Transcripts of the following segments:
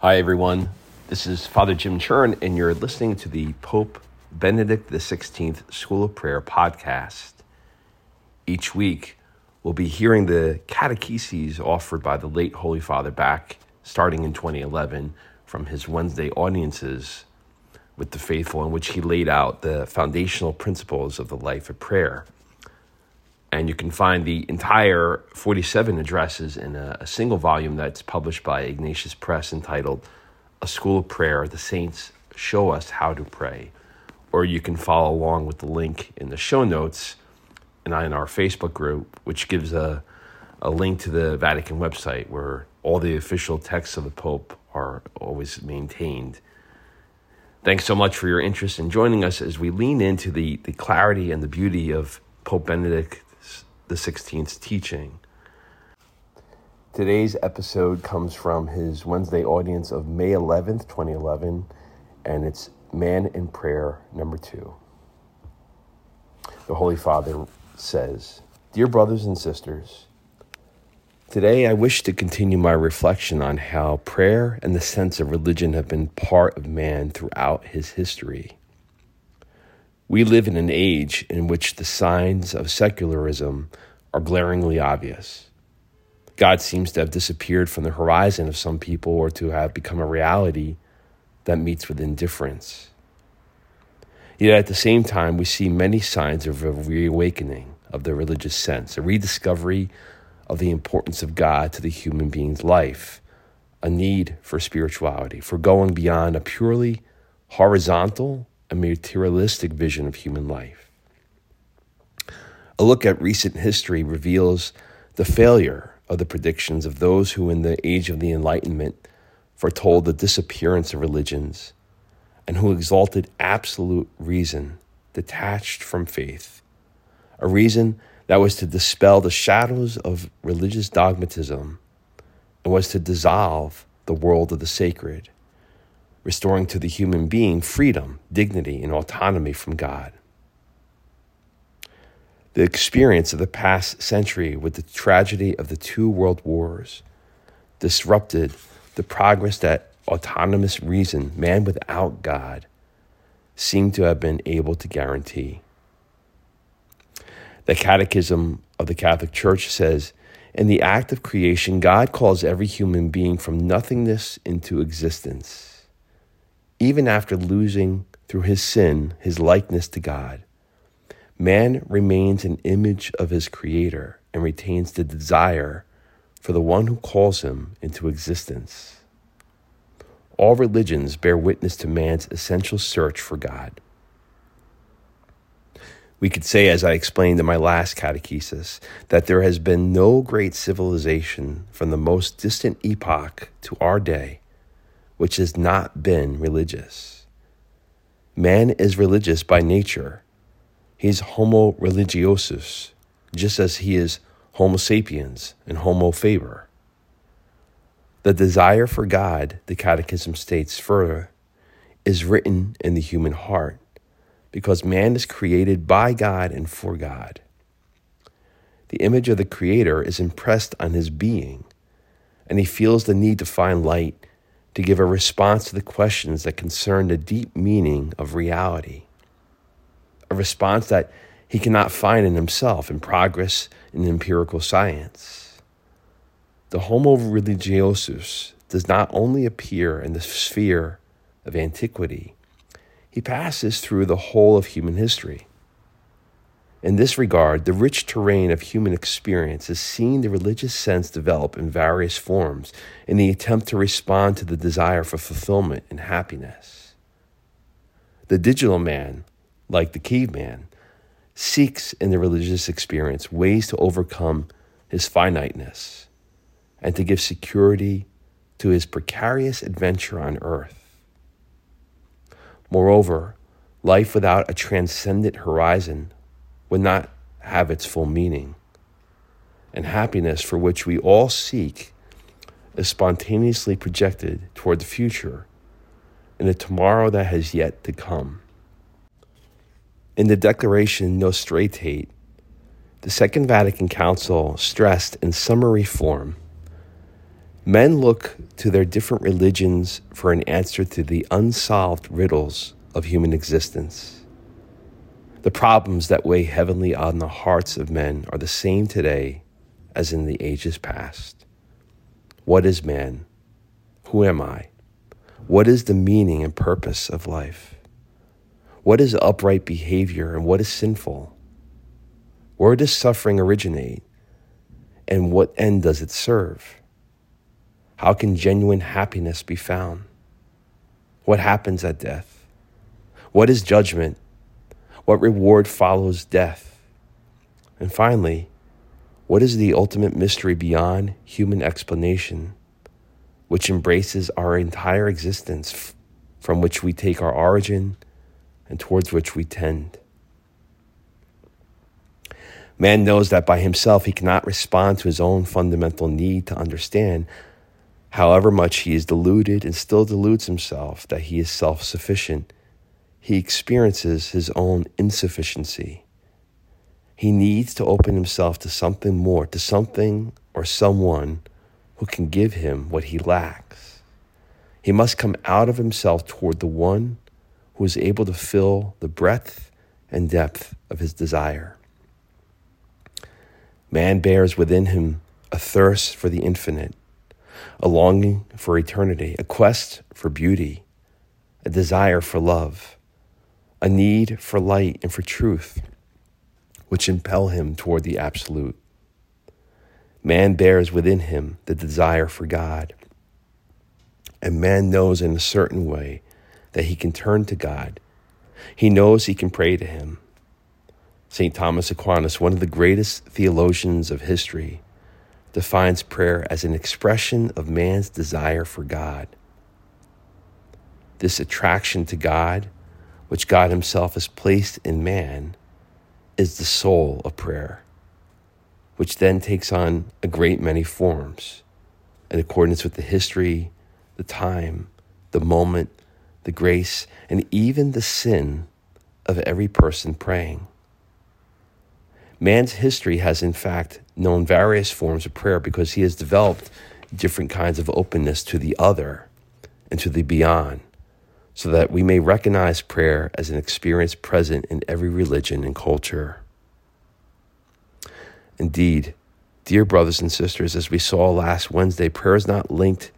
Hi, everyone. This is Father Jim Chern, and you're listening to the Pope Benedict XVI School of Prayer podcast. Each week, we'll be hearing the catecheses offered by the late Holy Father back starting in 2011 from his Wednesday audiences with the faithful, in which he laid out the foundational principles of the life of prayer. And you can find the entire 47 addresses in a, a, single volume that's published by Ignatius Press entitled A School of Prayer The Saints Show Us How to Pray. Or you can follow along with the link in the show notes and in our Facebook group, which gives a, a link to the Vatican website where all the official texts of the Pope are always maintained. Thanks so much for your interest in joining us as we lean into the, the clarity and the beauty of Pope Benedict the 16th teaching. Today's episode comes from his Wednesday audience of May 11th, 2011, and it's Man in Prayer number two. The Holy Father says, Dear brothers and sisters, today I wish to continue my reflection on how prayer and the sense of religion have been part of man throughout his history. We live in an age in which the signs of secularism are glaringly obvious. God seems to have disappeared from the horizon of some people or to have become a reality that meets with indifference. Yet at the same time, we see many signs of a reawakening of the religious sense, a rediscovery of the importance of God to the human being's life, a need for spirituality, for going beyond a purely horizontal a materialistic vision of human life. A look at recent history reveals the failure of the predictions of those who, in the age of the Enlightenment, foretold the disappearance of religions and who exalted absolute reason detached from faith, a reason that was to dispel the shadows of religious dogmatism and was to dissolve the world of the sacred restoring to the human being freedom, dignity, and autonomy from God. The experience of the past century with the tragedy of the two world wars disrupted the progress that autonomous reason, man without God, seemed to have been able to guarantee. The Catechism of the Catholic Church says In the act of creation, God calls every human being from nothingness into existence even after losing through his sin his likeness to God, man remains an image of his Creator and retains the desire for the one who calls him into existence. All religions bear witness to man's essential search for God. We could say, as I explained in my last catechesis, that there has been no great civilization from the most distant epoch to our day which has not been religious. Man is religious by nature. He's homo religiosus, just as he is homo sapiens and homo faber. The desire for God, the Catechism states further, is written in the human heart because man is created by God and for God. The image of the Creator is impressed on his being, and he feels the need to find light to give a response to the questions that concern the deep meaning of reality. A response that he cannot find in himself in progress in empirical science. The Homo religiosus does not only appear in the sphere of antiquity, he passes through the whole of human history. In this regard, the rich terrain of human experience has seen the religious sense develop in various forms in the attempt to respond to the desire for fulfillment and happiness. The digital man, like the caveman, seeks in the religious experience ways to overcome his finiteness and to give security to his precarious adventure on earth. Moreover, life without a transcendent horizon would not have its full meaning. And happiness, for which we all seek, is spontaneously projected toward the future and the tomorrow that has yet to come. In the Declaration Nostra Aetate, the Second Vatican Council stressed in summary form Men look to their different religions for an answer to the unsolved riddles of human existence. The problems that weigh heavily on the hearts of men are the same today as in the ages past. What is man? Who am I? What is the meaning and purpose of life? What is upright behavior and what is sinful? Where does suffering originate? And what end does it serve? How can genuine happiness be found? What happens at death? What is judgment? What reward follows death? And finally, what is the ultimate mystery beyond human explanation, which embraces our entire existence, from which we take our origin and towards which we tend? Man knows that by himself he cannot respond to his own fundamental need to understand However much he is deluded and still deludes himself that he is self sufficient, he experiences his own insufficiency. He needs to open himself to something more, to something or someone who can give him what he lacks. He must come out of himself toward the one who is able to fill the breadth and depth of his desire. Man bears within him a thirst for the infinite a longing for eternity, a quest for beauty, a desire for love, a need for light and for truth, which impel him toward the absolute. Man bears within him the desire for God, and man knows in a certain way that he can turn to God. He knows he can pray to him. St. Thomas Aquinas, one of the greatest theologians of history, defines prayer as an expression of man's desire for God. This attraction to God, which God Himself has placed in man, is the soul of prayer, which then takes on a great many forms in accordance with the history, the time, the moment, the grace, and even the sin of every person praying. Man's history has, in fact, known various forms of prayer because he has developed different kinds of openness to the other and to the beyond, so that we may recognize prayer as an experience present in every religion and culture. Indeed, dear brothers and sisters, as we saw last Wednesday, prayer is not linked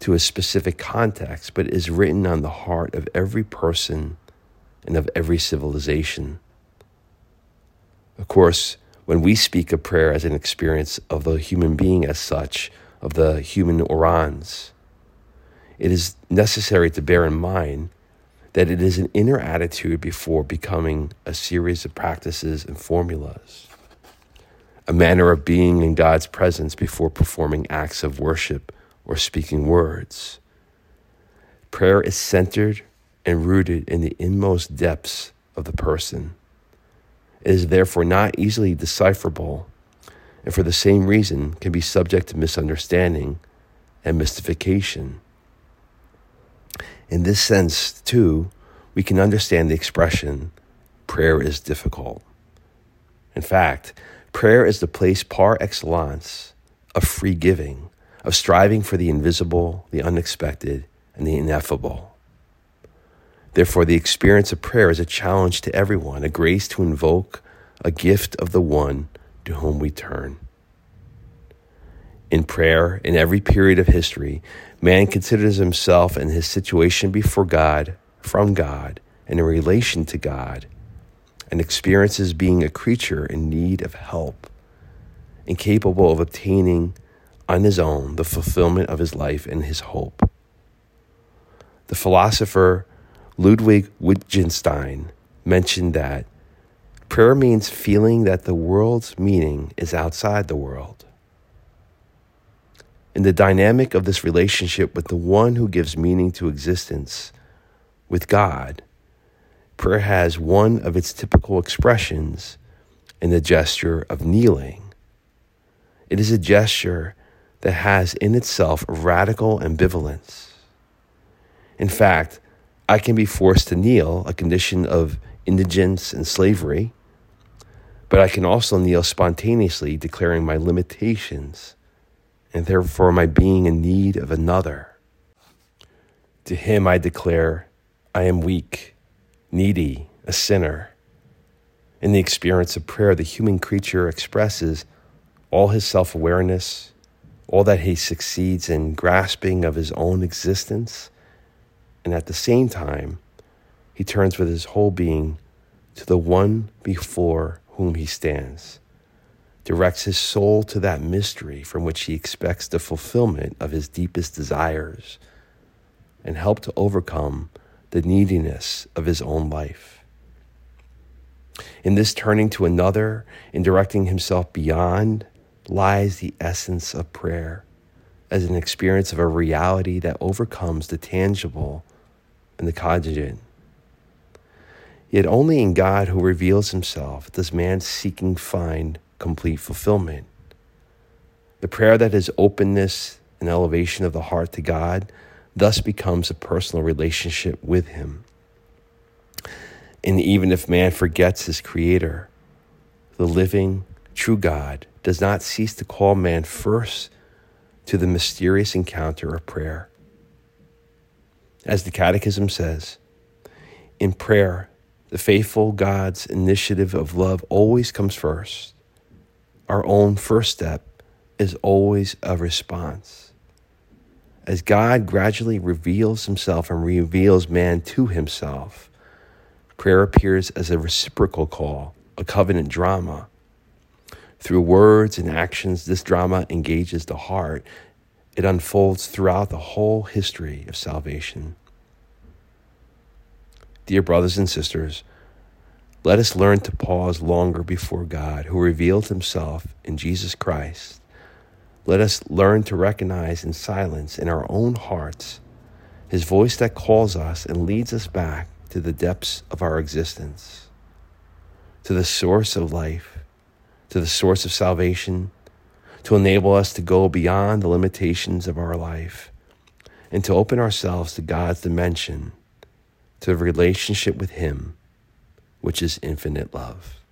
to a specific context, but is written on the heart of every person and of every civilization. Of course, when we speak of prayer as an experience of the human being as such, of the human orans, it is necessary to bear in mind that it is an inner attitude before becoming a series of practices and formulas, a manner of being in God's presence before performing acts of worship or speaking words. Prayer is centered and rooted in the inmost depths of the person It is therefore not easily decipherable, and for the same reason can be subject to misunderstanding and mystification. In this sense, too, we can understand the expression, prayer is difficult. In fact, prayer is the place par excellence of free giving, of striving for the invisible, the unexpected, and the ineffable. Therefore, the experience of prayer is a challenge to everyone, a grace to invoke, a gift of the one to whom we turn. In prayer, in every period of history, man considers himself and his situation before God, from God, and in relation to God, and experiences being a creature in need of help, incapable of obtaining on his own the fulfillment of his life and his hope. The philosopher Ludwig Wittgenstein mentioned that prayer means feeling that the world's meaning is outside the world. In the dynamic of this relationship with the one who gives meaning to existence, with God, prayer has one of its typical expressions in the gesture of kneeling. It is a gesture that has in itself radical ambivalence. In fact, I can be forced to kneel, a condition of indigence and slavery, but I can also kneel spontaneously, declaring my limitations and therefore my being in need of another. To him I declare, I am weak, needy, a sinner. In the experience of prayer, the human creature expresses all his self awareness, all that he succeeds in grasping of his own existence, and at the same time, he turns with his whole being to the one before whom he stands, directs his soul to that mystery from which he expects the fulfillment of his deepest desires, and help to overcome the neediness of his own life. In this turning to another, in directing himself beyond, lies the essence of prayer as an experience of a reality that overcomes the tangible and the contingent. Yet only in God who reveals himself does man seeking find complete fulfillment. The prayer that is openness and elevation of the heart to God thus becomes a personal relationship with him. And even if man forgets his creator, the living, true God does not cease to call man first to the mysterious encounter of prayer. As the Catechism says, in prayer, the faithful God's initiative of love always comes first. Our own first step is always a response. As God gradually reveals himself and reveals man to himself, prayer appears as a reciprocal call, a covenant drama through words and actions, this drama engages the heart. It unfolds throughout the whole history of salvation. Dear brothers and sisters, let us learn to pause longer before God, who revealed himself in Jesus Christ. Let us learn to recognize in silence in our own hearts his voice that calls us and leads us back to the depths of our existence, to the source of life to the source of salvation, to enable us to go beyond the limitations of our life, and to open ourselves to God's dimension, to the relationship with Him, which is infinite love.